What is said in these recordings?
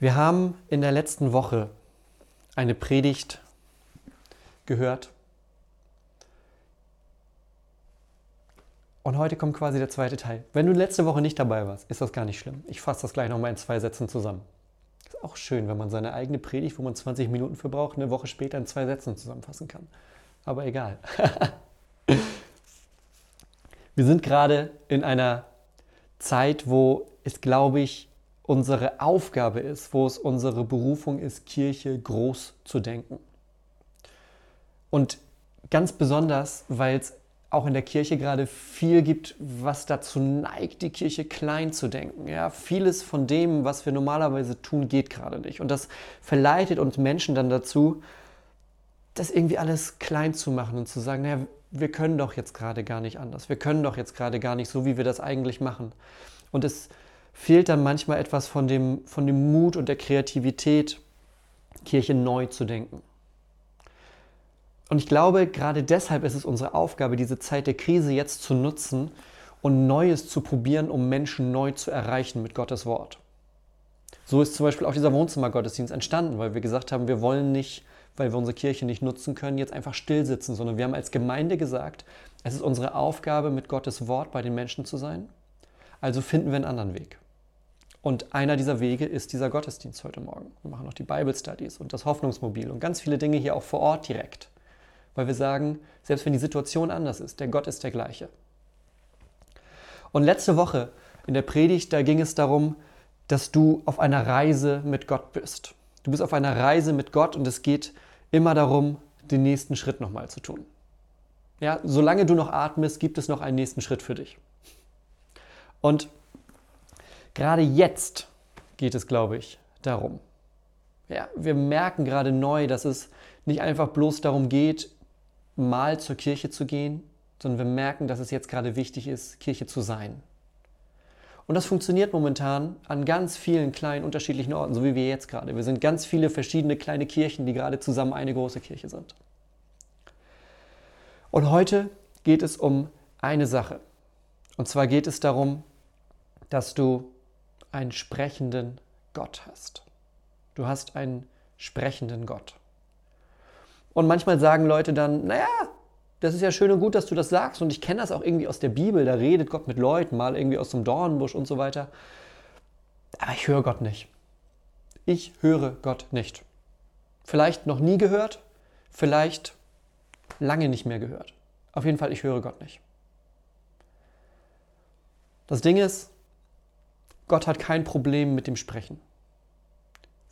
Wir haben in der letzten Woche eine Predigt gehört. Und heute kommt quasi der zweite Teil. Wenn du letzte Woche nicht dabei warst, ist das gar nicht schlimm. Ich fasse das gleich nochmal in zwei Sätzen zusammen. Ist auch schön, wenn man seine eigene Predigt, wo man 20 Minuten für braucht, eine Woche später in zwei Sätzen zusammenfassen kann. Aber egal. Wir sind gerade in einer Zeit, wo es, glaube ich, unsere Aufgabe ist, wo es unsere Berufung ist, Kirche groß zu denken. Und ganz besonders, weil es auch in der Kirche gerade viel gibt, was dazu neigt, die Kirche klein zu denken. Ja, vieles von dem, was wir normalerweise tun, geht gerade nicht. Und das verleitet uns Menschen dann dazu, das irgendwie alles klein zu machen und zu sagen, naja, wir können doch jetzt gerade gar nicht anders. Wir können doch jetzt gerade gar nicht so, wie wir das eigentlich machen. Und es fehlt dann manchmal etwas von dem, von dem Mut und der Kreativität, Kirche neu zu denken. Und ich glaube, gerade deshalb ist es unsere Aufgabe, diese Zeit der Krise jetzt zu nutzen und Neues zu probieren, um Menschen neu zu erreichen mit Gottes Wort. So ist zum Beispiel auch dieser Wohnzimmergottesdienst entstanden, weil wir gesagt haben, wir wollen nicht, weil wir unsere Kirche nicht nutzen können, jetzt einfach still sitzen, sondern wir haben als Gemeinde gesagt, es ist unsere Aufgabe, mit Gottes Wort bei den Menschen zu sein. Also finden wir einen anderen Weg. Und einer dieser Wege ist dieser Gottesdienst heute Morgen. Wir machen noch die Bible Studies und das Hoffnungsmobil und ganz viele Dinge hier auch vor Ort direkt. Weil wir sagen, selbst wenn die Situation anders ist, der Gott ist der gleiche. Und letzte Woche in der Predigt, da ging es darum, dass du auf einer Reise mit Gott bist. Du bist auf einer Reise mit Gott und es geht immer darum, den nächsten Schritt nochmal zu tun. Ja, solange du noch atmest, gibt es noch einen nächsten Schritt für dich. Und Gerade jetzt geht es, glaube ich, darum. Ja, wir merken gerade neu, dass es nicht einfach bloß darum geht, mal zur Kirche zu gehen, sondern wir merken, dass es jetzt gerade wichtig ist, Kirche zu sein. Und das funktioniert momentan an ganz vielen kleinen unterschiedlichen Orten, so wie wir jetzt gerade. Wir sind ganz viele verschiedene kleine Kirchen, die gerade zusammen eine große Kirche sind. Und heute geht es um eine Sache. Und zwar geht es darum, dass du einen sprechenden Gott hast. Du hast einen sprechenden Gott. Und manchmal sagen Leute dann, naja, das ist ja schön und gut, dass du das sagst und ich kenne das auch irgendwie aus der Bibel, da redet Gott mit Leuten, mal irgendwie aus dem Dornbusch und so weiter. Aber ich höre Gott nicht. Ich höre Gott nicht. Vielleicht noch nie gehört, vielleicht lange nicht mehr gehört. Auf jeden Fall, ich höre Gott nicht. Das Ding ist, Gott hat kein Problem mit dem Sprechen.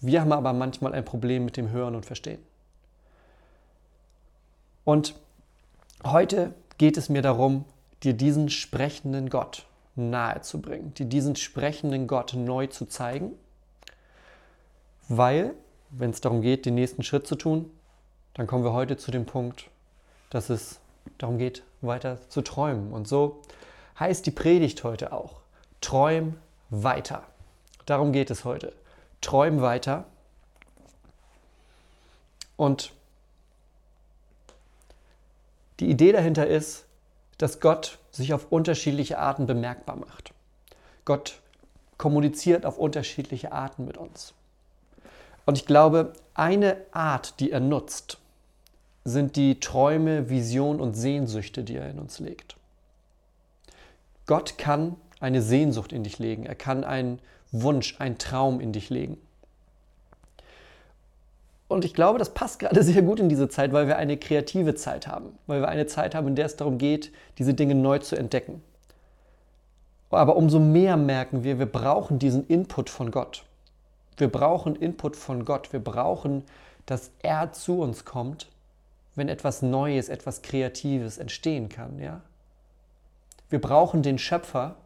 Wir haben aber manchmal ein Problem mit dem Hören und Verstehen. Und heute geht es mir darum, dir diesen sprechenden Gott nahezubringen, dir diesen sprechenden Gott neu zu zeigen, weil, wenn es darum geht, den nächsten Schritt zu tun, dann kommen wir heute zu dem Punkt, dass es darum geht, weiter zu träumen. Und so heißt die Predigt heute auch, träum weiter. Darum geht es heute. Träum weiter. Und die Idee dahinter ist, dass Gott sich auf unterschiedliche Arten bemerkbar macht. Gott kommuniziert auf unterschiedliche Arten mit uns. Und ich glaube, eine Art, die er nutzt, sind die Träume, Visionen und Sehnsüchte, die er in uns legt. Gott kann eine Sehnsucht in dich legen. Er kann einen Wunsch, einen Traum in dich legen. Und ich glaube, das passt gerade sehr gut in diese Zeit, weil wir eine kreative Zeit haben, weil wir eine Zeit haben, in der es darum geht, diese Dinge neu zu entdecken. Aber umso mehr merken wir, wir brauchen diesen Input von Gott. Wir brauchen Input von Gott. Wir brauchen, dass er zu uns kommt, wenn etwas Neues, etwas Kreatives entstehen kann. Ja? Wir brauchen den Schöpfer,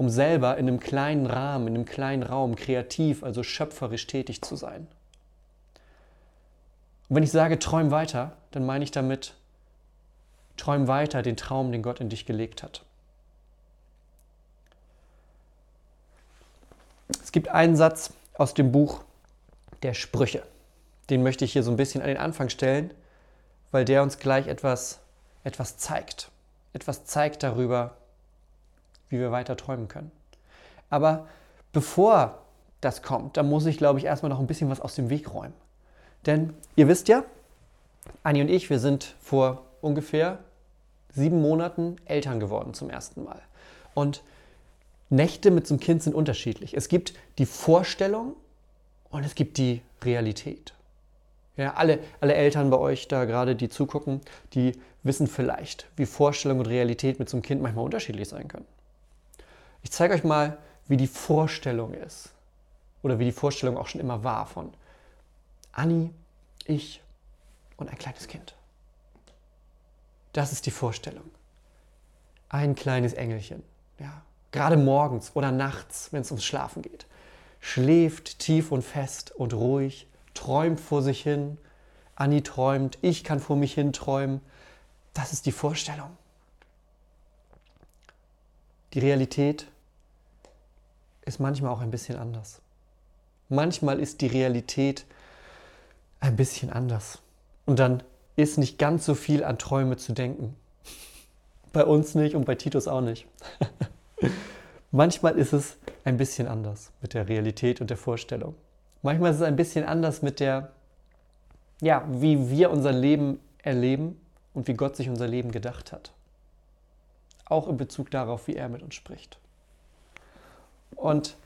um selber in einem kleinen Rahmen, in einem kleinen Raum kreativ, also schöpferisch tätig zu sein. Und wenn ich sage, träum weiter, dann meine ich damit, träum weiter den Traum, den Gott in dich gelegt hat. Es gibt einen Satz aus dem Buch der Sprüche. Den möchte ich hier so ein bisschen an den Anfang stellen, weil der uns gleich etwas, etwas zeigt. Etwas zeigt darüber, wie wir weiter träumen können. Aber bevor das kommt, dann muss ich, glaube ich, erstmal noch ein bisschen was aus dem Weg räumen. Denn ihr wisst ja, Anni und ich, wir sind vor ungefähr sieben Monaten Eltern geworden zum ersten Mal. Und Nächte mit so einem Kind sind unterschiedlich. Es gibt die Vorstellung und es gibt die Realität. Ja, alle, alle Eltern bei euch da gerade, die zugucken, die wissen vielleicht, wie Vorstellung und Realität mit so einem Kind manchmal unterschiedlich sein können. Ich zeige euch mal, wie die Vorstellung ist. Oder wie die Vorstellung auch schon immer war von Anni, ich und ein kleines Kind. Das ist die Vorstellung. Ein kleines Engelchen, ja, gerade morgens oder nachts, wenn es ums Schlafen geht, schläft tief und fest und ruhig, träumt vor sich hin. Anni träumt, ich kann vor mich hin träumen. Das ist die Vorstellung. Die Realität ist manchmal auch ein bisschen anders. Manchmal ist die Realität ein bisschen anders. Und dann ist nicht ganz so viel an Träume zu denken. Bei uns nicht und bei Titus auch nicht. Manchmal ist es ein bisschen anders mit der Realität und der Vorstellung. Manchmal ist es ein bisschen anders mit der, ja, wie wir unser Leben erleben und wie Gott sich unser Leben gedacht hat. Auch in Bezug darauf, wie er mit uns spricht. Und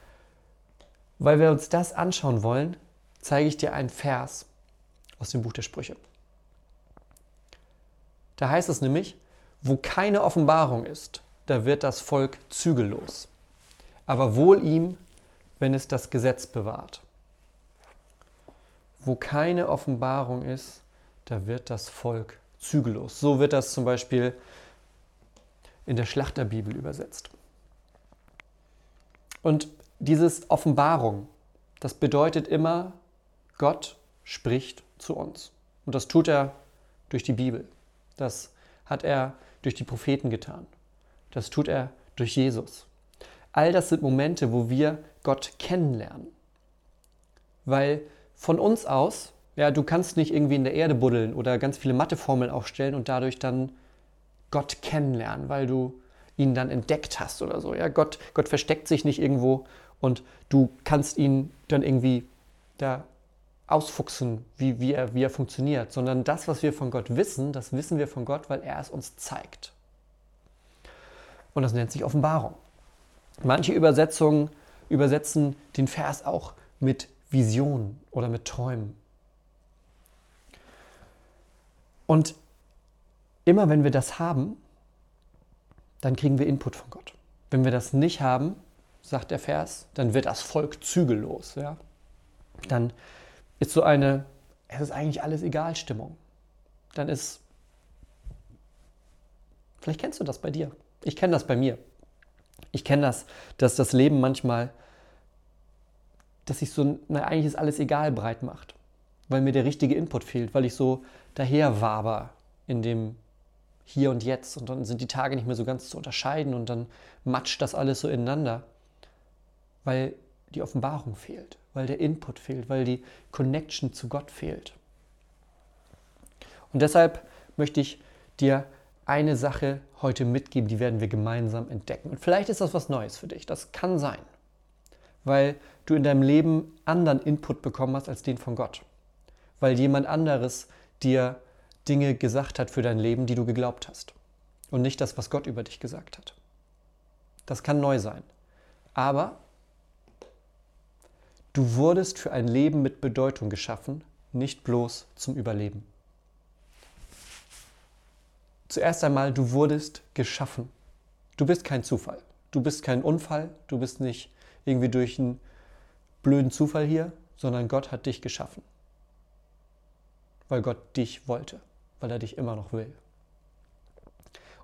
weil wir uns das anschauen wollen, zeige ich dir einen Vers aus dem Buch der Sprüche. Da heißt es nämlich, wo keine Offenbarung ist, da wird das Volk zügellos. Aber wohl ihm, wenn es das Gesetz bewahrt. Wo keine Offenbarung ist, da wird das Volk zügellos. So wird das zum Beispiel in der Schlachterbibel übersetzt. Und dieses Offenbarung, das bedeutet immer, Gott spricht zu uns. Und das tut er durch die Bibel. Das hat er durch die Propheten getan. Das tut er durch Jesus. All das sind Momente, wo wir Gott kennenlernen. Weil von uns aus, ja, du kannst nicht irgendwie in der Erde buddeln oder ganz viele Matheformeln aufstellen und dadurch dann Gott kennenlernen, weil du ihn dann entdeckt hast oder so. Ja, Gott, Gott versteckt sich nicht irgendwo und du kannst ihn dann irgendwie da ausfuchsen, wie, wie, er, wie er funktioniert, sondern das, was wir von Gott wissen, das wissen wir von Gott, weil er es uns zeigt. Und das nennt sich Offenbarung. Manche Übersetzungen übersetzen den Vers auch mit Visionen oder mit Träumen. Und immer wenn wir das haben, dann kriegen wir Input von Gott. Wenn wir das nicht haben, sagt der Vers, dann wird das Volk zügellos. Ja? Dann ist so eine, es ist eigentlich alles egal Stimmung. Dann ist, vielleicht kennst du das bei dir. Ich kenne das bei mir. Ich kenne das, dass das Leben manchmal, dass sich so, na, eigentlich ist alles egal breit macht, weil mir der richtige Input fehlt, weil ich so daher waber in dem hier und jetzt und dann sind die Tage nicht mehr so ganz zu unterscheiden und dann matscht das alles so ineinander, weil die Offenbarung fehlt, weil der Input fehlt, weil die Connection zu Gott fehlt. Und deshalb möchte ich dir eine Sache heute mitgeben, die werden wir gemeinsam entdecken. Und vielleicht ist das was Neues für dich, das kann sein, weil du in deinem Leben anderen Input bekommen hast als den von Gott, weil jemand anderes dir Dinge gesagt hat für dein Leben, die du geglaubt hast. Und nicht das, was Gott über dich gesagt hat. Das kann neu sein. Aber du wurdest für ein Leben mit Bedeutung geschaffen, nicht bloß zum Überleben. Zuerst einmal, du wurdest geschaffen. Du bist kein Zufall. Du bist kein Unfall. Du bist nicht irgendwie durch einen blöden Zufall hier, sondern Gott hat dich geschaffen. Weil Gott dich wollte weil er dich immer noch will.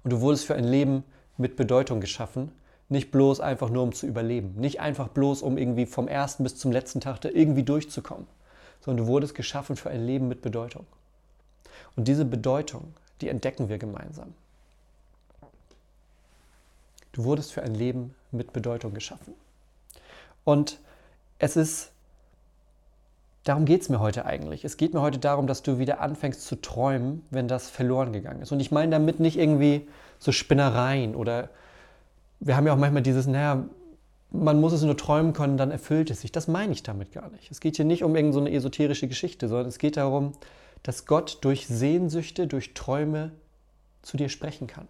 Und du wurdest für ein Leben mit Bedeutung geschaffen, nicht bloß einfach nur um zu überleben, nicht einfach bloß um irgendwie vom ersten bis zum letzten Tag da irgendwie durchzukommen, sondern du wurdest geschaffen für ein Leben mit Bedeutung. Und diese Bedeutung, die entdecken wir gemeinsam. Du wurdest für ein Leben mit Bedeutung geschaffen. Und es ist Darum geht es mir heute eigentlich. Es geht mir heute darum, dass du wieder anfängst zu träumen, wenn das verloren gegangen ist. Und ich meine damit nicht irgendwie so Spinnereien oder wir haben ja auch manchmal dieses, naja, man muss es nur träumen können, dann erfüllt es sich. Das meine ich damit gar nicht. Es geht hier nicht um irgendeine so esoterische Geschichte, sondern es geht darum, dass Gott durch Sehnsüchte, durch Träume zu dir sprechen kann.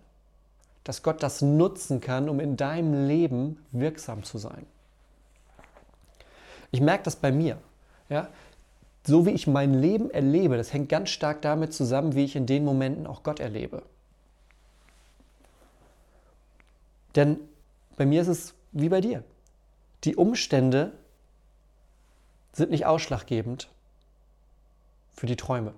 Dass Gott das nutzen kann, um in deinem Leben wirksam zu sein. Ich merke das bei mir. Ja? So wie ich mein Leben erlebe, das hängt ganz stark damit zusammen, wie ich in den Momenten auch Gott erlebe. Denn bei mir ist es wie bei dir. Die Umstände sind nicht ausschlaggebend für die Träume.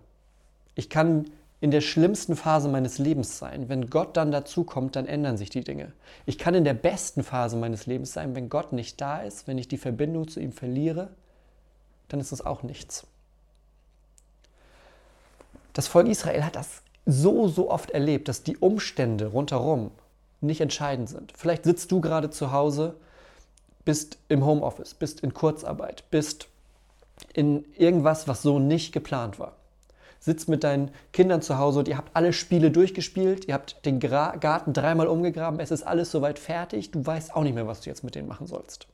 Ich kann in der schlimmsten Phase meines Lebens sein. Wenn Gott dann dazukommt, dann ändern sich die Dinge. Ich kann in der besten Phase meines Lebens sein. Wenn Gott nicht da ist, wenn ich die Verbindung zu ihm verliere, dann ist es auch nichts. Das Volk Israel hat das so, so oft erlebt, dass die Umstände rundherum nicht entscheidend sind. Vielleicht sitzt du gerade zu Hause, bist im Homeoffice, bist in Kurzarbeit, bist in irgendwas, was so nicht geplant war. Sitzt mit deinen Kindern zu Hause und ihr habt alle Spiele durchgespielt, ihr habt den Garten dreimal umgegraben, es ist alles soweit fertig, du weißt auch nicht mehr, was du jetzt mit denen machen sollst.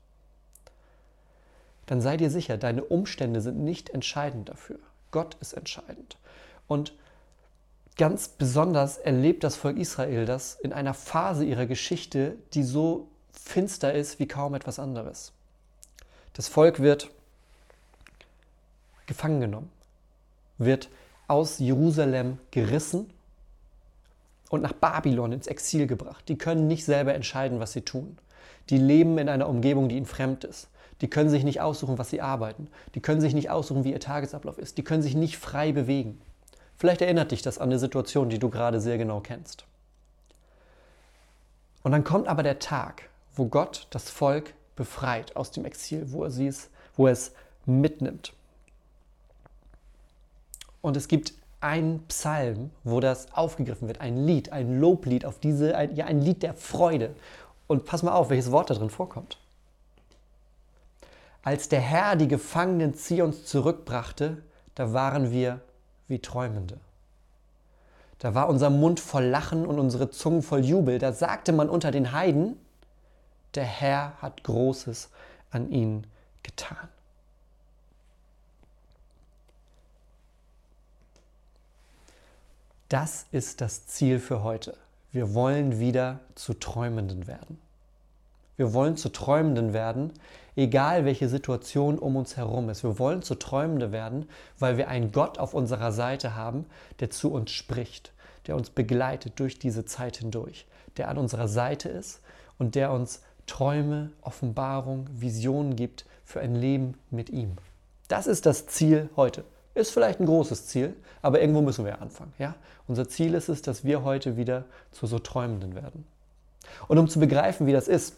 Dann sei dir sicher, deine Umstände sind nicht entscheidend dafür. Gott ist entscheidend. Und Ganz besonders erlebt das Volk Israel das in einer Phase ihrer Geschichte, die so finster ist wie kaum etwas anderes. Das Volk wird gefangen genommen, wird aus Jerusalem gerissen und nach Babylon ins Exil gebracht. Die können nicht selber entscheiden, was sie tun. Die leben in einer Umgebung, die ihnen fremd ist. Die können sich nicht aussuchen, was sie arbeiten. Die können sich nicht aussuchen, wie ihr Tagesablauf ist. Die können sich nicht frei bewegen. Vielleicht erinnert dich das an eine Situation, die du gerade sehr genau kennst. Und dann kommt aber der Tag, wo Gott das Volk befreit aus dem Exil, wo er, sie es, wo er es mitnimmt. Und es gibt einen Psalm, wo das aufgegriffen wird, ein Lied, ein Loblied auf diese, ein, ja, ein Lied der Freude. Und pass mal auf, welches Wort da drin vorkommt. Als der Herr die Gefangenen Zions zurückbrachte, da waren wir wie Träumende. Da war unser Mund voll Lachen und unsere Zungen voll Jubel. Da sagte man unter den Heiden, der Herr hat Großes an ihnen getan. Das ist das Ziel für heute. Wir wollen wieder zu Träumenden werden. Wir wollen zu Träumenden werden, egal welche Situation um uns herum ist. Wir wollen zu Träumende werden, weil wir einen Gott auf unserer Seite haben, der zu uns spricht, der uns begleitet durch diese Zeit hindurch, der an unserer Seite ist und der uns Träume, Offenbarung, Visionen gibt für ein Leben mit ihm. Das ist das Ziel heute. Ist vielleicht ein großes Ziel, aber irgendwo müssen wir anfangen. Ja? Unser Ziel ist es, dass wir heute wieder zu so Träumenden werden. Und um zu begreifen, wie das ist,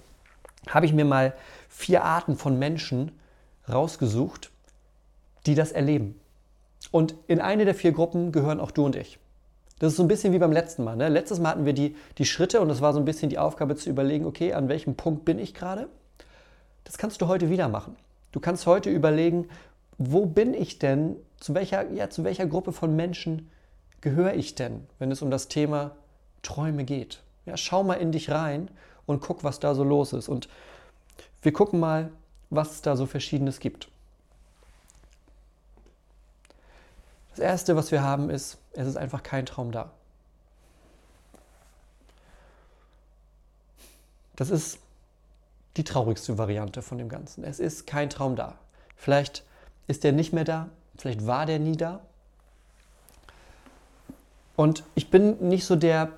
habe ich mir mal vier Arten von Menschen rausgesucht, die das erleben. Und in eine der vier Gruppen gehören auch du und ich. Das ist so ein bisschen wie beim letzten Mal. Ne? Letztes Mal hatten wir die, die Schritte und das war so ein bisschen die Aufgabe zu überlegen, okay, an welchem Punkt bin ich gerade? Das kannst du heute wieder machen. Du kannst heute überlegen, wo bin ich denn, zu welcher, ja, zu welcher Gruppe von Menschen gehöre ich denn, wenn es um das Thema Träume geht. Ja, schau mal in dich rein und guck, was da so los ist. Und wir gucken mal, was es da so Verschiedenes gibt. Das Erste, was wir haben, ist, es ist einfach kein Traum da. Das ist die traurigste Variante von dem Ganzen. Es ist kein Traum da. Vielleicht ist der nicht mehr da, vielleicht war der nie da. Und ich bin nicht so der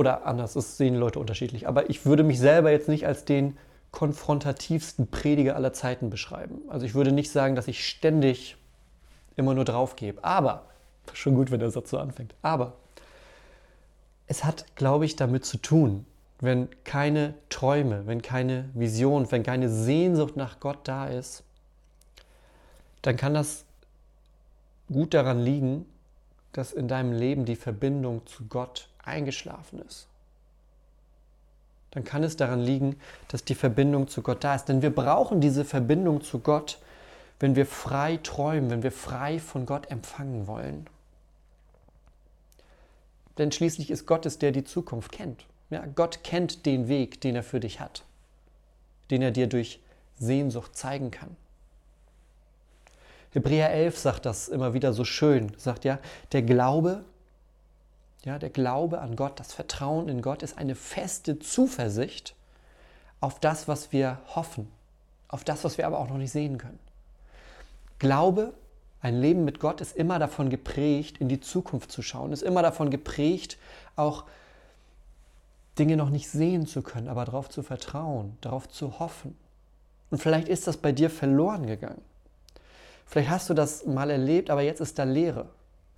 oder anders, das sehen Leute unterschiedlich, aber ich würde mich selber jetzt nicht als den konfrontativsten Prediger aller Zeiten beschreiben. Also ich würde nicht sagen, dass ich ständig immer nur drauf gebe. Aber, schon gut, wenn der Satz so anfängt, aber es hat, glaube ich, damit zu tun, wenn keine Träume, wenn keine Vision, wenn keine Sehnsucht nach Gott da ist, dann kann das gut daran liegen, dass in deinem Leben die Verbindung zu Gott eingeschlafen ist, dann kann es daran liegen, dass die Verbindung zu Gott da ist. Denn wir brauchen diese Verbindung zu Gott, wenn wir frei träumen, wenn wir frei von Gott empfangen wollen. Denn schließlich ist Gott es, der die Zukunft kennt. Ja, Gott kennt den Weg, den er für dich hat. den er dir durch Sehnsucht zeigen kann. Hebräer 11 sagt das immer wieder so schön, sagt ja, der Glaube, ja, der Glaube an Gott, das Vertrauen in Gott ist eine feste Zuversicht auf das, was wir hoffen, auf das, was wir aber auch noch nicht sehen können. Glaube, ein Leben mit Gott ist immer davon geprägt, in die Zukunft zu schauen, ist immer davon geprägt, auch Dinge noch nicht sehen zu können, aber darauf zu vertrauen, darauf zu hoffen. Und vielleicht ist das bei dir verloren gegangen. Vielleicht hast du das mal erlebt, aber jetzt ist da Leere.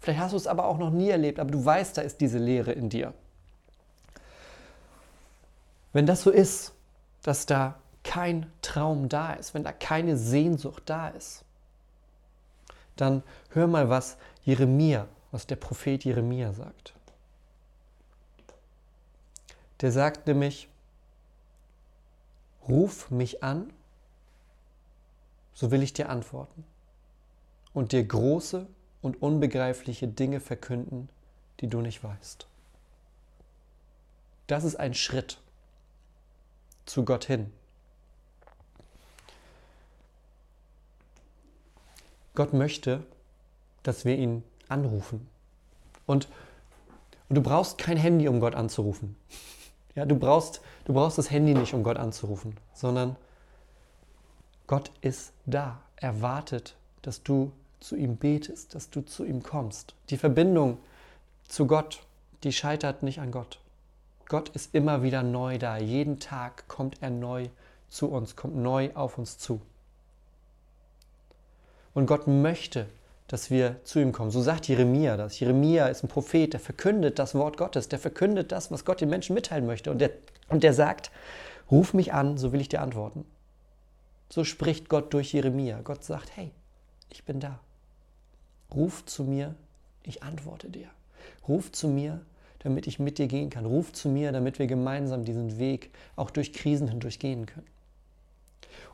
Vielleicht hast du es aber auch noch nie erlebt, aber du weißt, da ist diese Leere in dir. Wenn das so ist, dass da kein Traum da ist, wenn da keine Sehnsucht da ist, dann hör mal, was Jeremia, was der Prophet Jeremia sagt. Der sagt nämlich, ruf mich an, so will ich dir antworten und dir große und unbegreifliche Dinge verkünden, die du nicht weißt. Das ist ein Schritt zu Gott hin. Gott möchte, dass wir ihn anrufen. Und, und du brauchst kein Handy, um Gott anzurufen. Ja, du, brauchst, du brauchst das Handy nicht, um Gott anzurufen, sondern Gott ist da. Er wartet, dass du zu ihm betest, dass du zu ihm kommst. Die Verbindung zu Gott, die scheitert nicht an Gott. Gott ist immer wieder neu da. Jeden Tag kommt er neu zu uns, kommt neu auf uns zu. Und Gott möchte, dass wir zu ihm kommen. So sagt Jeremia das. Jeremia ist ein Prophet, der verkündet das Wort Gottes, der verkündet das, was Gott den Menschen mitteilen möchte. Und der, und der sagt, ruf mich an, so will ich dir antworten. So spricht Gott durch Jeremia. Gott sagt, hey, ich bin da. Ruf zu mir, ich antworte dir. Ruf zu mir, damit ich mit dir gehen kann. Ruf zu mir, damit wir gemeinsam diesen Weg auch durch Krisen hindurch gehen können.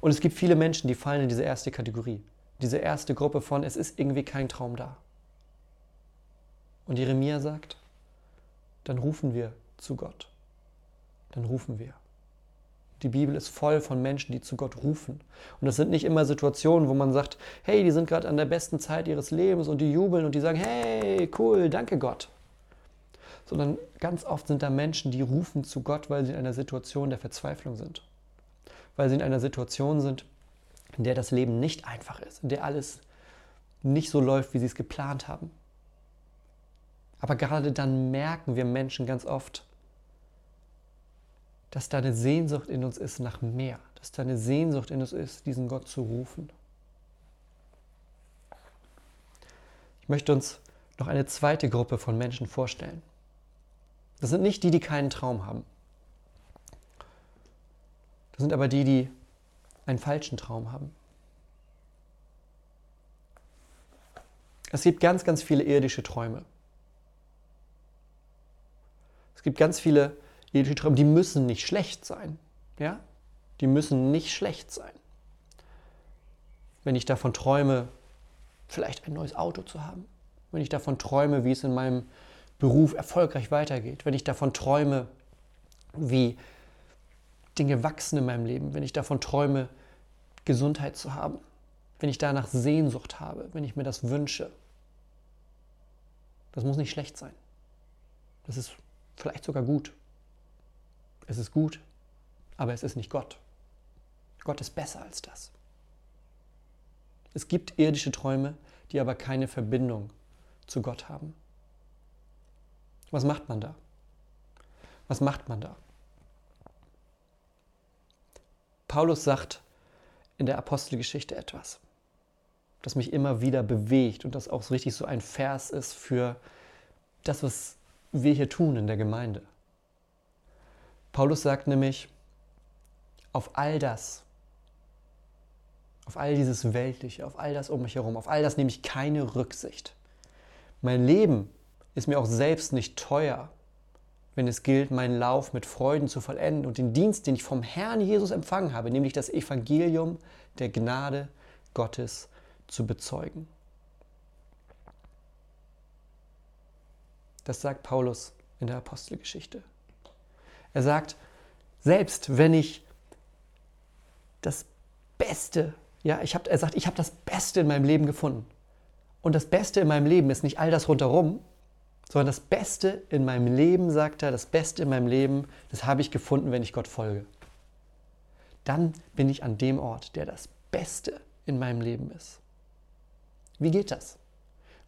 Und es gibt viele Menschen, die fallen in diese erste Kategorie diese erste Gruppe von, es ist irgendwie kein Traum da. Und Jeremia sagt, dann rufen wir zu Gott. Dann rufen wir. Die Bibel ist voll von Menschen, die zu Gott rufen. Und das sind nicht immer Situationen, wo man sagt, hey, die sind gerade an der besten Zeit ihres Lebens und die jubeln und die sagen, hey, cool, danke Gott. Sondern ganz oft sind da Menschen, die rufen zu Gott, weil sie in einer Situation der Verzweiflung sind. Weil sie in einer Situation sind, in der das Leben nicht einfach ist, in der alles nicht so läuft, wie sie es geplant haben. Aber gerade dann merken wir Menschen ganz oft, dass da eine Sehnsucht in uns ist nach mehr, dass da eine Sehnsucht in uns ist, diesen Gott zu rufen. Ich möchte uns noch eine zweite Gruppe von Menschen vorstellen. Das sind nicht die, die keinen Traum haben. Das sind aber die, die einen falschen Traum haben. Es gibt ganz, ganz viele irdische Träume. Es gibt ganz viele irdische Träume, die müssen nicht schlecht sein. Ja? Die müssen nicht schlecht sein. Wenn ich davon träume, vielleicht ein neues Auto zu haben. Wenn ich davon träume, wie es in meinem Beruf erfolgreich weitergeht. Wenn ich davon träume, wie Dinge wachsen in meinem Leben. Wenn ich davon träume, Gesundheit zu haben, wenn ich danach Sehnsucht habe, wenn ich mir das wünsche. Das muss nicht schlecht sein. Das ist vielleicht sogar gut. Es ist gut, aber es ist nicht Gott. Gott ist besser als das. Es gibt irdische Träume, die aber keine Verbindung zu Gott haben. Was macht man da? Was macht man da? Paulus sagt, in der Apostelgeschichte etwas, das mich immer wieder bewegt und das auch richtig so ein Vers ist für das, was wir hier tun in der Gemeinde. Paulus sagt nämlich, auf all das, auf all dieses Weltliche, auf all das um mich herum, auf all das nehme ich keine Rücksicht. Mein Leben ist mir auch selbst nicht teuer wenn es gilt, meinen Lauf mit Freuden zu vollenden und den Dienst, den ich vom Herrn Jesus empfangen habe, nämlich das Evangelium der Gnade Gottes zu bezeugen. Das sagt Paulus in der Apostelgeschichte. Er sagt, selbst wenn ich das Beste, ja, ich hab, er sagt, ich habe das Beste in meinem Leben gefunden. Und das Beste in meinem Leben ist nicht all das rundherum, sondern das Beste in meinem Leben, sagt er, das Beste in meinem Leben, das habe ich gefunden, wenn ich Gott folge. Dann bin ich an dem Ort, der das Beste in meinem Leben ist. Wie geht das?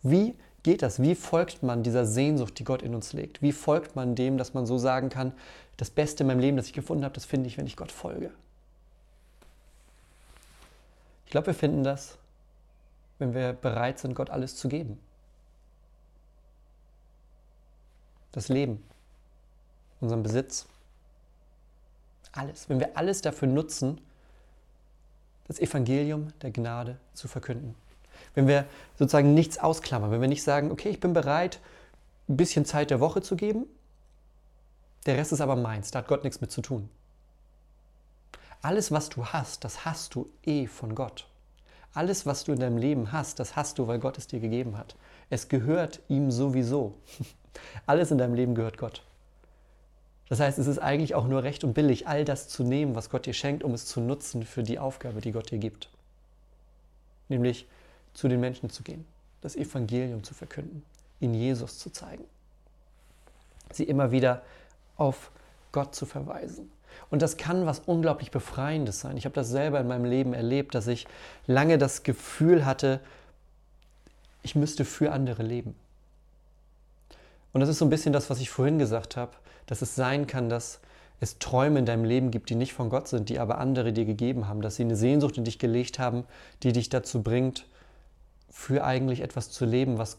Wie geht das? Wie folgt man dieser Sehnsucht, die Gott in uns legt? Wie folgt man dem, dass man so sagen kann, das Beste in meinem Leben, das ich gefunden habe, das finde ich, wenn ich Gott folge? Ich glaube, wir finden das, wenn wir bereit sind, Gott alles zu geben. Das Leben, unseren Besitz, alles. Wenn wir alles dafür nutzen, das Evangelium der Gnade zu verkünden. Wenn wir sozusagen nichts ausklammern, wenn wir nicht sagen, okay, ich bin bereit, ein bisschen Zeit der Woche zu geben, der Rest ist aber meins, da hat Gott nichts mit zu tun. Alles, was du hast, das hast du eh von Gott. Alles, was du in deinem Leben hast, das hast du, weil Gott es dir gegeben hat. Es gehört ihm sowieso. Alles in deinem Leben gehört Gott. Das heißt, es ist eigentlich auch nur recht und billig, all das zu nehmen, was Gott dir schenkt, um es zu nutzen für die Aufgabe, die Gott dir gibt. Nämlich zu den Menschen zu gehen, das Evangelium zu verkünden, ihnen Jesus zu zeigen, sie immer wieder auf Gott zu verweisen. Und das kann was unglaublich Befreiendes sein. Ich habe das selber in meinem Leben erlebt, dass ich lange das Gefühl hatte, ich müsste für andere leben. Und das ist so ein bisschen das, was ich vorhin gesagt habe, dass es sein kann, dass es Träume in deinem Leben gibt, die nicht von Gott sind, die aber andere dir gegeben haben, dass sie eine Sehnsucht in dich gelegt haben, die dich dazu bringt, für eigentlich etwas zu leben, was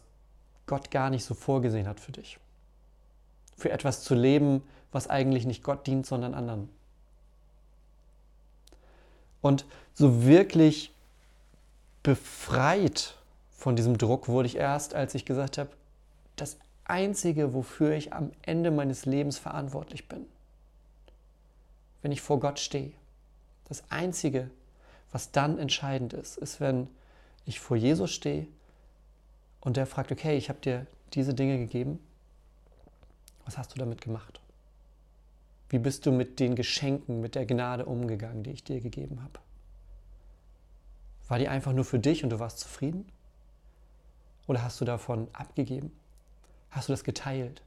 Gott gar nicht so vorgesehen hat für dich. Für etwas zu leben, was eigentlich nicht Gott dient, sondern anderen. Und so wirklich befreit von diesem Druck wurde ich erst, als ich gesagt habe, das Einzige, wofür ich am Ende meines Lebens verantwortlich bin, wenn ich vor Gott stehe, das Einzige, was dann entscheidend ist, ist, wenn ich vor Jesus stehe und der fragt, okay, ich habe dir diese Dinge gegeben, was hast du damit gemacht? Wie bist du mit den Geschenken, mit der Gnade umgegangen, die ich dir gegeben habe? War die einfach nur für dich und du warst zufrieden? Oder hast du davon abgegeben? Hast du das geteilt?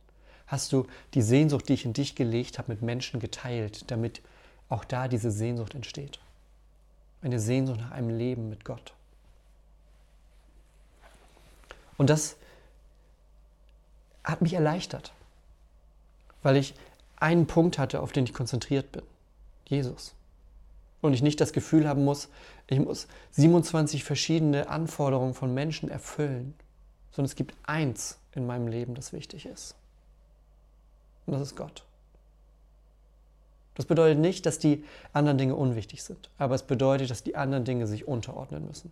Hast du die Sehnsucht, die ich in dich gelegt habe, mit Menschen geteilt, damit auch da diese Sehnsucht entsteht? Eine Sehnsucht nach einem Leben mit Gott. Und das hat mich erleichtert, weil ich einen Punkt hatte, auf den ich konzentriert bin. Jesus. Und ich nicht das Gefühl haben muss, ich muss 27 verschiedene Anforderungen von Menschen erfüllen, sondern es gibt eins in meinem Leben, das wichtig ist. Und das ist Gott. Das bedeutet nicht, dass die anderen Dinge unwichtig sind, aber es bedeutet, dass die anderen Dinge sich unterordnen müssen.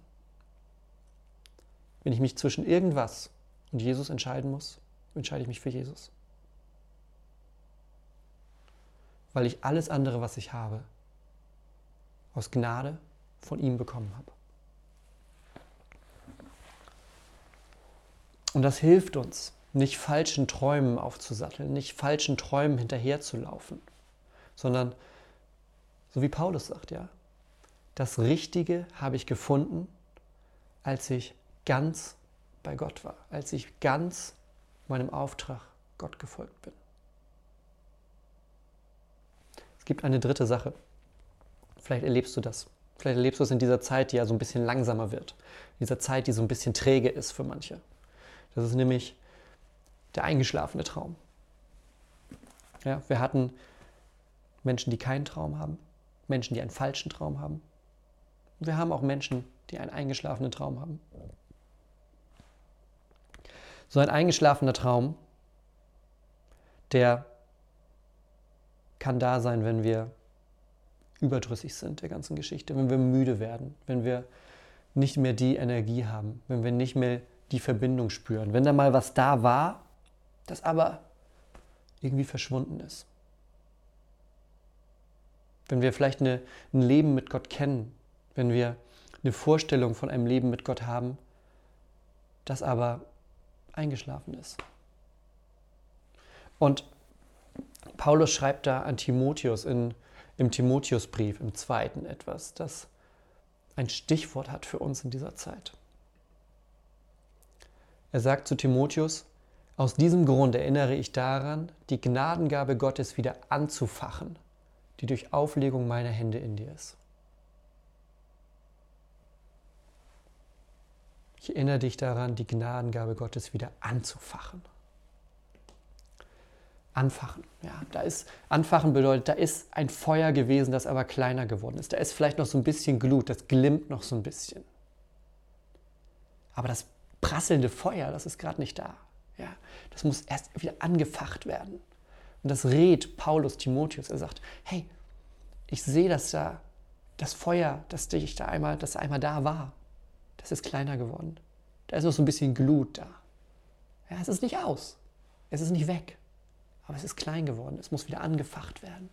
Wenn ich mich zwischen irgendwas und Jesus entscheiden muss, entscheide ich mich für Jesus. Weil ich alles andere, was ich habe, aus Gnade von ihm bekommen habe. Und das hilft uns, nicht falschen Träumen aufzusatteln, nicht falschen Träumen hinterherzulaufen, sondern, so wie Paulus sagt, ja, das Richtige habe ich gefunden, als ich ganz bei Gott war, als ich ganz meinem Auftrag Gott gefolgt bin. Es gibt eine dritte Sache. Vielleicht erlebst du das. Vielleicht erlebst du es in dieser Zeit, die ja so ein bisschen langsamer wird. In dieser Zeit, die so ein bisschen träge ist für manche. Das ist nämlich der eingeschlafene Traum. Ja, wir hatten Menschen, die keinen Traum haben, Menschen, die einen falschen Traum haben. Wir haben auch Menschen, die einen eingeschlafenen Traum haben. So ein eingeschlafener Traum, der kann da sein, wenn wir überdrüssig sind der ganzen Geschichte, wenn wir müde werden, wenn wir nicht mehr die Energie haben, wenn wir nicht mehr die Verbindung spüren, wenn da mal was da war, das aber irgendwie verschwunden ist. Wenn wir vielleicht eine, ein Leben mit Gott kennen, wenn wir eine Vorstellung von einem Leben mit Gott haben, das aber eingeschlafen ist. Und Paulus schreibt da an Timotheus in im Timotheusbrief, im zweiten etwas, das ein Stichwort hat für uns in dieser Zeit. Er sagt zu Timotheus, aus diesem Grund erinnere ich daran, die Gnadengabe Gottes wieder anzufachen, die durch Auflegung meiner Hände in dir ist. Ich erinnere dich daran, die Gnadengabe Gottes wieder anzufachen. Anfachen, ja, da ist, anfachen bedeutet, da ist ein Feuer gewesen, das aber kleiner geworden ist. Da ist vielleicht noch so ein bisschen Glut, das glimmt noch so ein bisschen. Aber das prasselnde Feuer, das ist gerade nicht da. Ja, das muss erst wieder angefacht werden. Und das rät Paulus Timotheus. Er sagt, hey, ich sehe, dass da das Feuer, das dich da einmal, das einmal da war, das ist kleiner geworden. Da ist noch so ein bisschen Glut da. Ja, es ist nicht aus. Es ist nicht weg. Aber es ist klein geworden. Es muss wieder angefacht werden.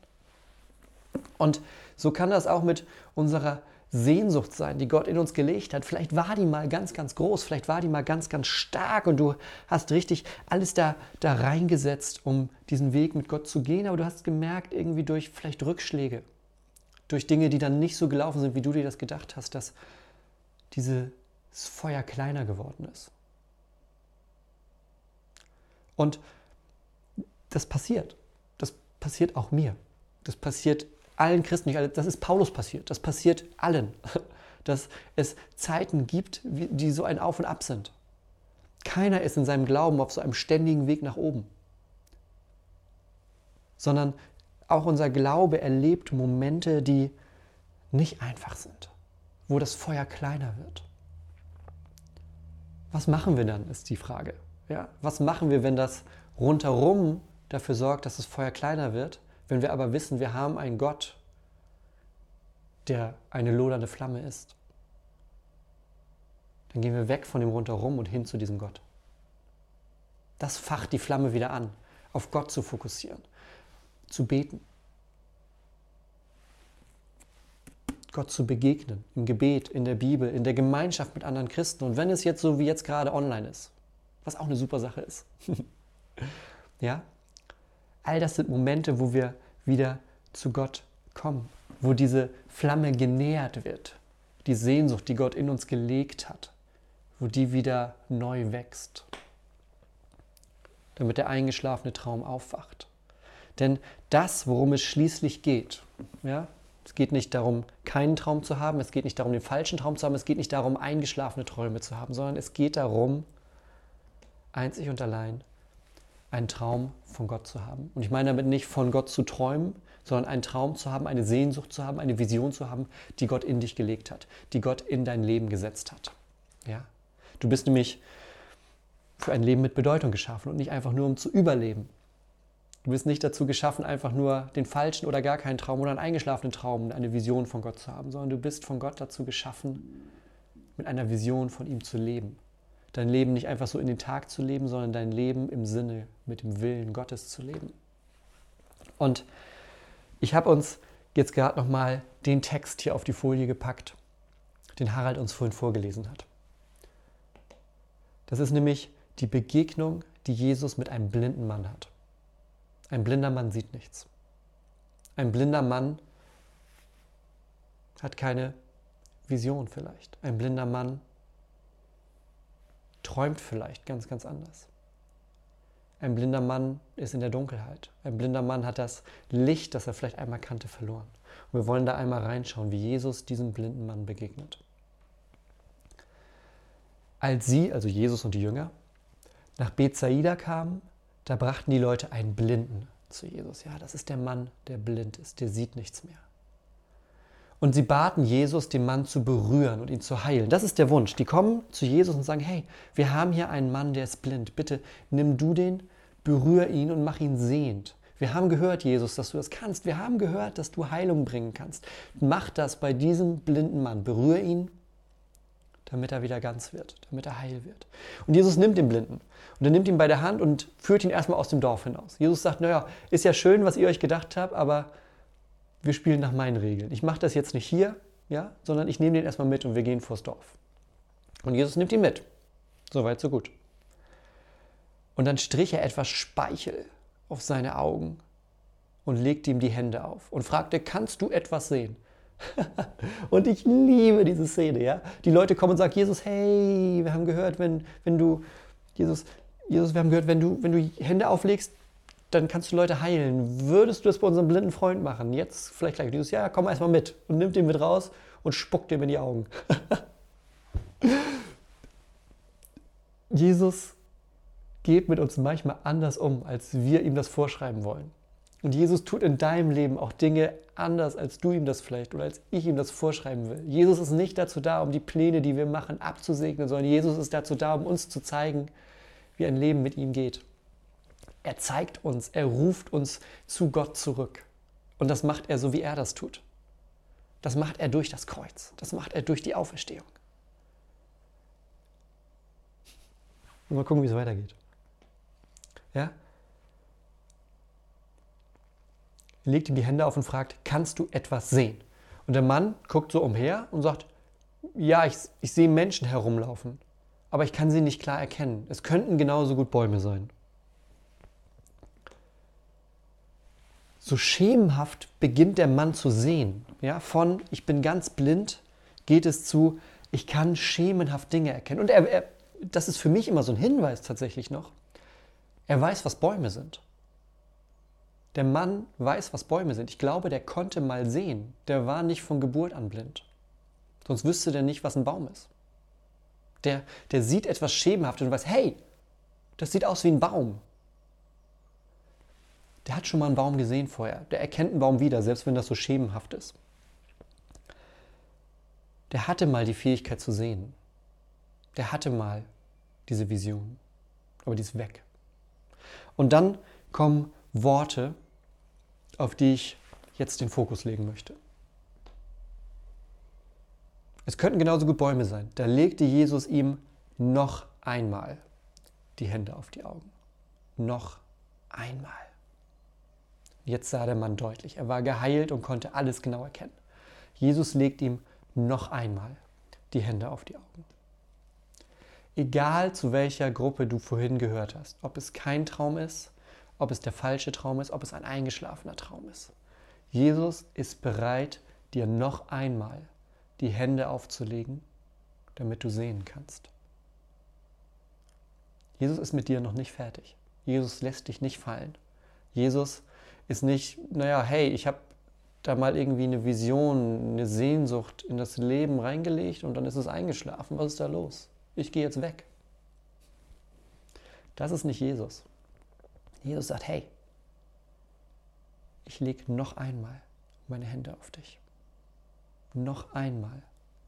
Und so kann das auch mit unserer Sehnsucht sein, die Gott in uns gelegt hat. Vielleicht war die mal ganz, ganz groß, vielleicht war die mal ganz, ganz stark und du hast richtig alles da, da reingesetzt, um diesen Weg mit Gott zu gehen, aber du hast gemerkt, irgendwie durch vielleicht Rückschläge, durch Dinge, die dann nicht so gelaufen sind, wie du dir das gedacht hast, dass dieses Feuer kleiner geworden ist. Und das passiert. Das passiert auch mir. Das passiert allen Christen, das ist Paulus passiert, das passiert allen, dass es Zeiten gibt, die so ein Auf und Ab sind. Keiner ist in seinem Glauben auf so einem ständigen Weg nach oben, sondern auch unser Glaube erlebt Momente, die nicht einfach sind, wo das Feuer kleiner wird. Was machen wir dann, ist die Frage. Ja, was machen wir, wenn das rundherum dafür sorgt, dass das Feuer kleiner wird? Wenn wir aber wissen, wir haben einen Gott, der eine lodernde Flamme ist, dann gehen wir weg von dem rundherum und hin zu diesem Gott. Das facht die Flamme wieder an, auf Gott zu fokussieren, zu beten, Gott zu begegnen, im Gebet, in der Bibel, in der Gemeinschaft mit anderen Christen. Und wenn es jetzt so wie jetzt gerade online ist, was auch eine super Sache ist, ja, All das sind Momente, wo wir wieder zu Gott kommen, wo diese Flamme genährt wird, die Sehnsucht, die Gott in uns gelegt hat, wo die wieder neu wächst, damit der eingeschlafene Traum aufwacht. Denn das, worum es schließlich geht, ja, es geht nicht darum, keinen Traum zu haben, es geht nicht darum, den falschen Traum zu haben, es geht nicht darum, eingeschlafene Träume zu haben, sondern es geht darum, einzig und allein einen Traum von Gott zu haben. Und ich meine damit nicht von Gott zu träumen, sondern einen Traum zu haben, eine Sehnsucht zu haben, eine Vision zu haben, die Gott in dich gelegt hat, die Gott in dein Leben gesetzt hat. Ja? Du bist nämlich für ein Leben mit Bedeutung geschaffen und nicht einfach nur um zu überleben. Du bist nicht dazu geschaffen, einfach nur den falschen oder gar keinen Traum oder einen eingeschlafenen Traum, eine Vision von Gott zu haben, sondern du bist von Gott dazu geschaffen, mit einer Vision von ihm zu leben dein Leben nicht einfach so in den Tag zu leben, sondern dein Leben im Sinne mit dem Willen Gottes zu leben. Und ich habe uns jetzt gerade nochmal den Text hier auf die Folie gepackt, den Harald uns vorhin vorgelesen hat. Das ist nämlich die Begegnung, die Jesus mit einem blinden Mann hat. Ein blinder Mann sieht nichts. Ein blinder Mann hat keine Vision vielleicht. Ein blinder Mann träumt vielleicht ganz, ganz anders. Ein blinder Mann ist in der Dunkelheit. Ein blinder Mann hat das Licht, das er vielleicht einmal kannte, verloren. Und wir wollen da einmal reinschauen, wie Jesus diesem blinden Mann begegnet. Als sie, also Jesus und die Jünger, nach Bethsaida kamen, da brachten die Leute einen Blinden zu Jesus. Ja, das ist der Mann, der blind ist, der sieht nichts mehr. Und sie baten Jesus, den Mann zu berühren und ihn zu heilen. Das ist der Wunsch. Die kommen zu Jesus und sagen, hey, wir haben hier einen Mann, der ist blind. Bitte nimm du den, berühr ihn und mach ihn sehend. Wir haben gehört, Jesus, dass du das kannst. Wir haben gehört, dass du Heilung bringen kannst. Mach das bei diesem blinden Mann. Berühr ihn, damit er wieder ganz wird, damit er heil wird. Und Jesus nimmt den Blinden und er nimmt ihn bei der Hand und führt ihn erstmal aus dem Dorf hinaus. Jesus sagt, naja, ist ja schön, was ihr euch gedacht habt, aber wir spielen nach meinen Regeln. Ich mache das jetzt nicht hier, ja, sondern ich nehme den erstmal mit und wir gehen vors Dorf. Und Jesus nimmt ihn mit. Soweit, so gut. Und dann strich er etwas Speichel auf seine Augen und legte ihm die Hände auf und fragte, kannst du etwas sehen? und ich liebe diese Szene, ja. Die Leute kommen und sagen, Jesus, hey, wir haben gehört, wenn, wenn du, Jesus, Jesus, wir haben gehört, wenn du, wenn du Hände auflegst, dann kannst du Leute heilen. Würdest du das bei unserem blinden Freund machen? Jetzt vielleicht gleich. Jesus, ja, komm erstmal mit und nimmt ihn mit raus und spuckt ihm in die Augen. Jesus geht mit uns manchmal anders um, als wir ihm das vorschreiben wollen. Und Jesus tut in deinem Leben auch Dinge anders, als du ihm das vielleicht oder als ich ihm das vorschreiben will. Jesus ist nicht dazu da, um die Pläne, die wir machen, abzusegnen, sondern Jesus ist dazu da, um uns zu zeigen, wie ein Leben mit ihm geht. Er zeigt uns, er ruft uns zu Gott zurück. Und das macht er so, wie er das tut. Das macht er durch das Kreuz. Das macht er durch die Auferstehung. Und mal gucken, wie es weitergeht. Ja? Er legt ihm die Hände auf und fragt, kannst du etwas sehen? Und der Mann guckt so umher und sagt, ja, ich, ich sehe Menschen herumlaufen, aber ich kann sie nicht klar erkennen. Es könnten genauso gut Bäume sein. So schemenhaft beginnt der Mann zu sehen. Ja, von ich bin ganz blind geht es zu ich kann schemenhaft Dinge erkennen. Und er, er, das ist für mich immer so ein Hinweis tatsächlich noch. Er weiß, was Bäume sind. Der Mann weiß, was Bäume sind. Ich glaube, der konnte mal sehen. Der war nicht von Geburt an blind. Sonst wüsste der nicht, was ein Baum ist. Der, der sieht etwas schemenhaft und weiß, hey, das sieht aus wie ein Baum. Der hat schon mal einen Baum gesehen vorher. Der erkennt einen Baum wieder, selbst wenn das so schemenhaft ist. Der hatte mal die Fähigkeit zu sehen. Der hatte mal diese Vision. Aber die ist weg. Und dann kommen Worte, auf die ich jetzt den Fokus legen möchte. Es könnten genauso gut Bäume sein. Da legte Jesus ihm noch einmal die Hände auf die Augen. Noch einmal. Jetzt sah der Mann deutlich. Er war geheilt und konnte alles genau erkennen. Jesus legt ihm noch einmal die Hände auf die Augen. Egal zu welcher Gruppe du vorhin gehört hast, ob es kein Traum ist, ob es der falsche Traum ist, ob es ein eingeschlafener Traum ist. Jesus ist bereit, dir noch einmal die Hände aufzulegen, damit du sehen kannst. Jesus ist mit dir noch nicht fertig. Jesus lässt dich nicht fallen. Jesus ist nicht, naja, hey, ich habe da mal irgendwie eine Vision, eine Sehnsucht in das Leben reingelegt und dann ist es eingeschlafen. Was ist da los? Ich gehe jetzt weg. Das ist nicht Jesus. Jesus sagt, hey, ich lege noch einmal meine Hände auf dich. Noch einmal,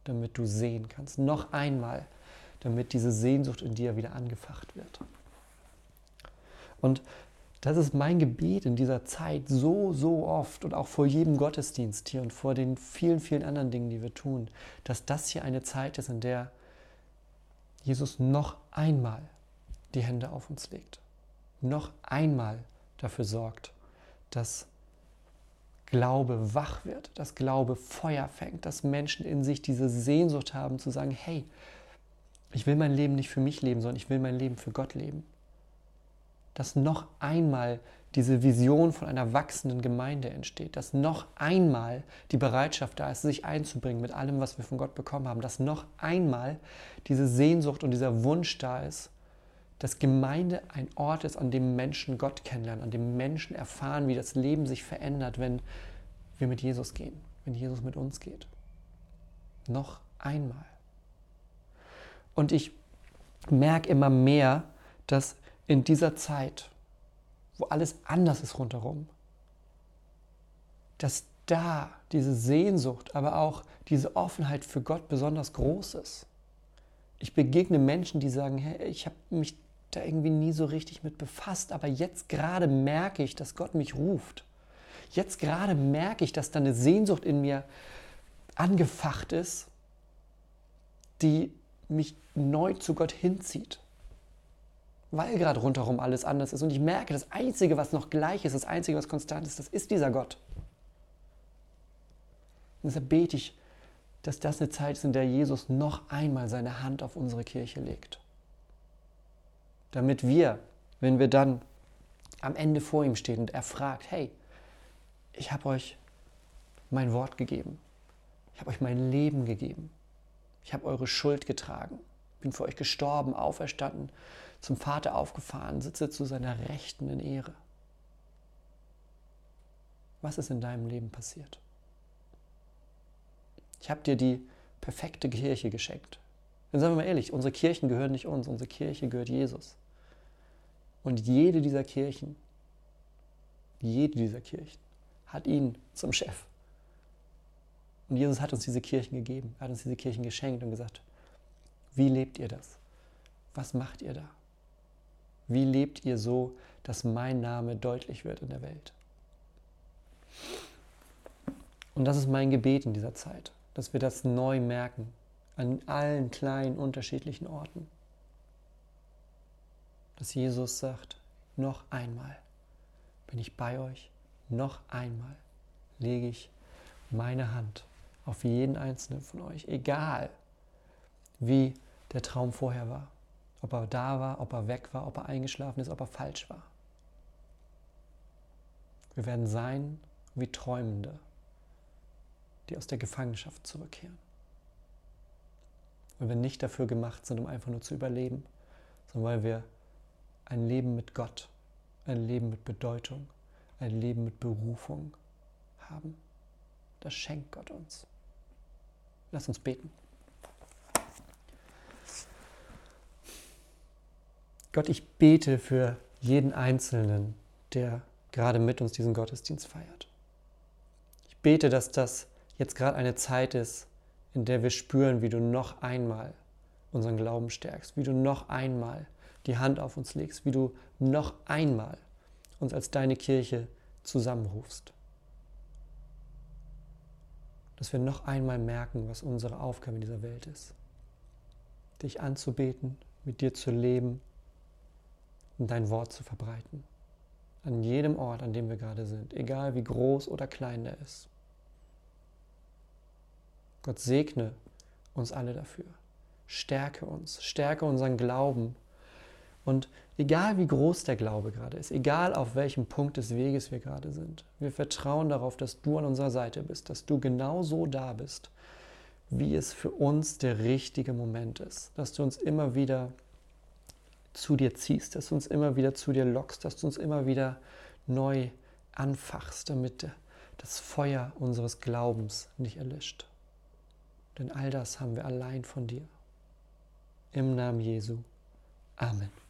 damit du sehen kannst. Noch einmal, damit diese Sehnsucht in dir wieder angefacht wird. Und das ist mein Gebet in dieser Zeit so, so oft und auch vor jedem Gottesdienst hier und vor den vielen, vielen anderen Dingen, die wir tun, dass das hier eine Zeit ist, in der Jesus noch einmal die Hände auf uns legt, noch einmal dafür sorgt, dass Glaube wach wird, dass Glaube Feuer fängt, dass Menschen in sich diese Sehnsucht haben zu sagen, hey, ich will mein Leben nicht für mich leben, sondern ich will mein Leben für Gott leben. Dass noch einmal diese Vision von einer wachsenden Gemeinde entsteht, dass noch einmal die Bereitschaft da ist, sich einzubringen mit allem, was wir von Gott bekommen haben, dass noch einmal diese Sehnsucht und dieser Wunsch da ist, dass Gemeinde ein Ort ist, an dem Menschen Gott kennenlernen, an dem Menschen erfahren, wie das Leben sich verändert, wenn wir mit Jesus gehen, wenn Jesus mit uns geht. Noch einmal. Und ich merke immer mehr, dass in dieser Zeit, wo alles anders ist rundherum, dass da diese Sehnsucht, aber auch diese Offenheit für Gott besonders groß ist. Ich begegne Menschen, die sagen, hey, ich habe mich da irgendwie nie so richtig mit befasst, aber jetzt gerade merke ich, dass Gott mich ruft. Jetzt gerade merke ich, dass da eine Sehnsucht in mir angefacht ist, die mich neu zu Gott hinzieht weil gerade rundherum alles anders ist. Und ich merke, das Einzige, was noch gleich ist, das Einzige, was konstant ist, das ist dieser Gott. Und deshalb bete ich, dass das eine Zeit ist, in der Jesus noch einmal seine Hand auf unsere Kirche legt. Damit wir, wenn wir dann am Ende vor ihm stehen und er fragt, hey, ich habe euch mein Wort gegeben. Ich habe euch mein Leben gegeben. Ich habe eure Schuld getragen. Bin für euch gestorben, auferstanden, zum Vater aufgefahren, sitze zu seiner Rechten in Ehre. Was ist in deinem Leben passiert? Ich habe dir die perfekte Kirche geschenkt. Dann sagen wir mal ehrlich, unsere Kirchen gehören nicht uns, unsere Kirche gehört Jesus. Und jede dieser Kirchen, jede dieser Kirchen hat ihn zum Chef. Und Jesus hat uns diese Kirchen gegeben, hat uns diese Kirchen geschenkt und gesagt, wie lebt ihr das? Was macht ihr da? Wie lebt ihr so, dass mein Name deutlich wird in der Welt? Und das ist mein Gebet in dieser Zeit, dass wir das neu merken, an allen kleinen unterschiedlichen Orten. Dass Jesus sagt, noch einmal bin ich bei euch, noch einmal lege ich meine Hand auf jeden einzelnen von euch, egal wie der Traum vorher war, ob er da war, ob er weg war, ob er eingeschlafen ist, ob er falsch war. Wir werden sein wie Träumende, die aus der Gefangenschaft zurückkehren weil wir nicht dafür gemacht sind, um einfach nur zu überleben, sondern weil wir ein Leben mit Gott, ein Leben mit Bedeutung, ein Leben mit Berufung haben. Das schenkt Gott uns. Lass uns beten. Gott, ich bete für jeden Einzelnen, der gerade mit uns diesen Gottesdienst feiert. Ich bete, dass das jetzt gerade eine Zeit ist, in der wir spüren, wie du noch einmal unseren Glauben stärkst, wie du noch einmal die Hand auf uns legst, wie du noch einmal uns als deine Kirche zusammenrufst. Dass wir noch einmal merken, was unsere Aufgabe in dieser Welt ist. Dich anzubeten, mit dir zu leben und dein Wort zu verbreiten. An jedem Ort, an dem wir gerade sind, egal wie groß oder klein er ist. Gott segne uns alle dafür. Stärke uns, stärke unseren Glauben. Und egal wie groß der Glaube gerade ist, egal auf welchem Punkt des Weges wir gerade sind, wir vertrauen darauf, dass du an unserer Seite bist, dass du genau so da bist, wie es für uns der richtige Moment ist, dass du uns immer wieder zu dir ziehst, dass du uns immer wieder zu dir lockst, dass du uns immer wieder neu anfachst, damit das Feuer unseres Glaubens nicht erlischt. Denn all das haben wir allein von dir. Im Namen Jesu. Amen.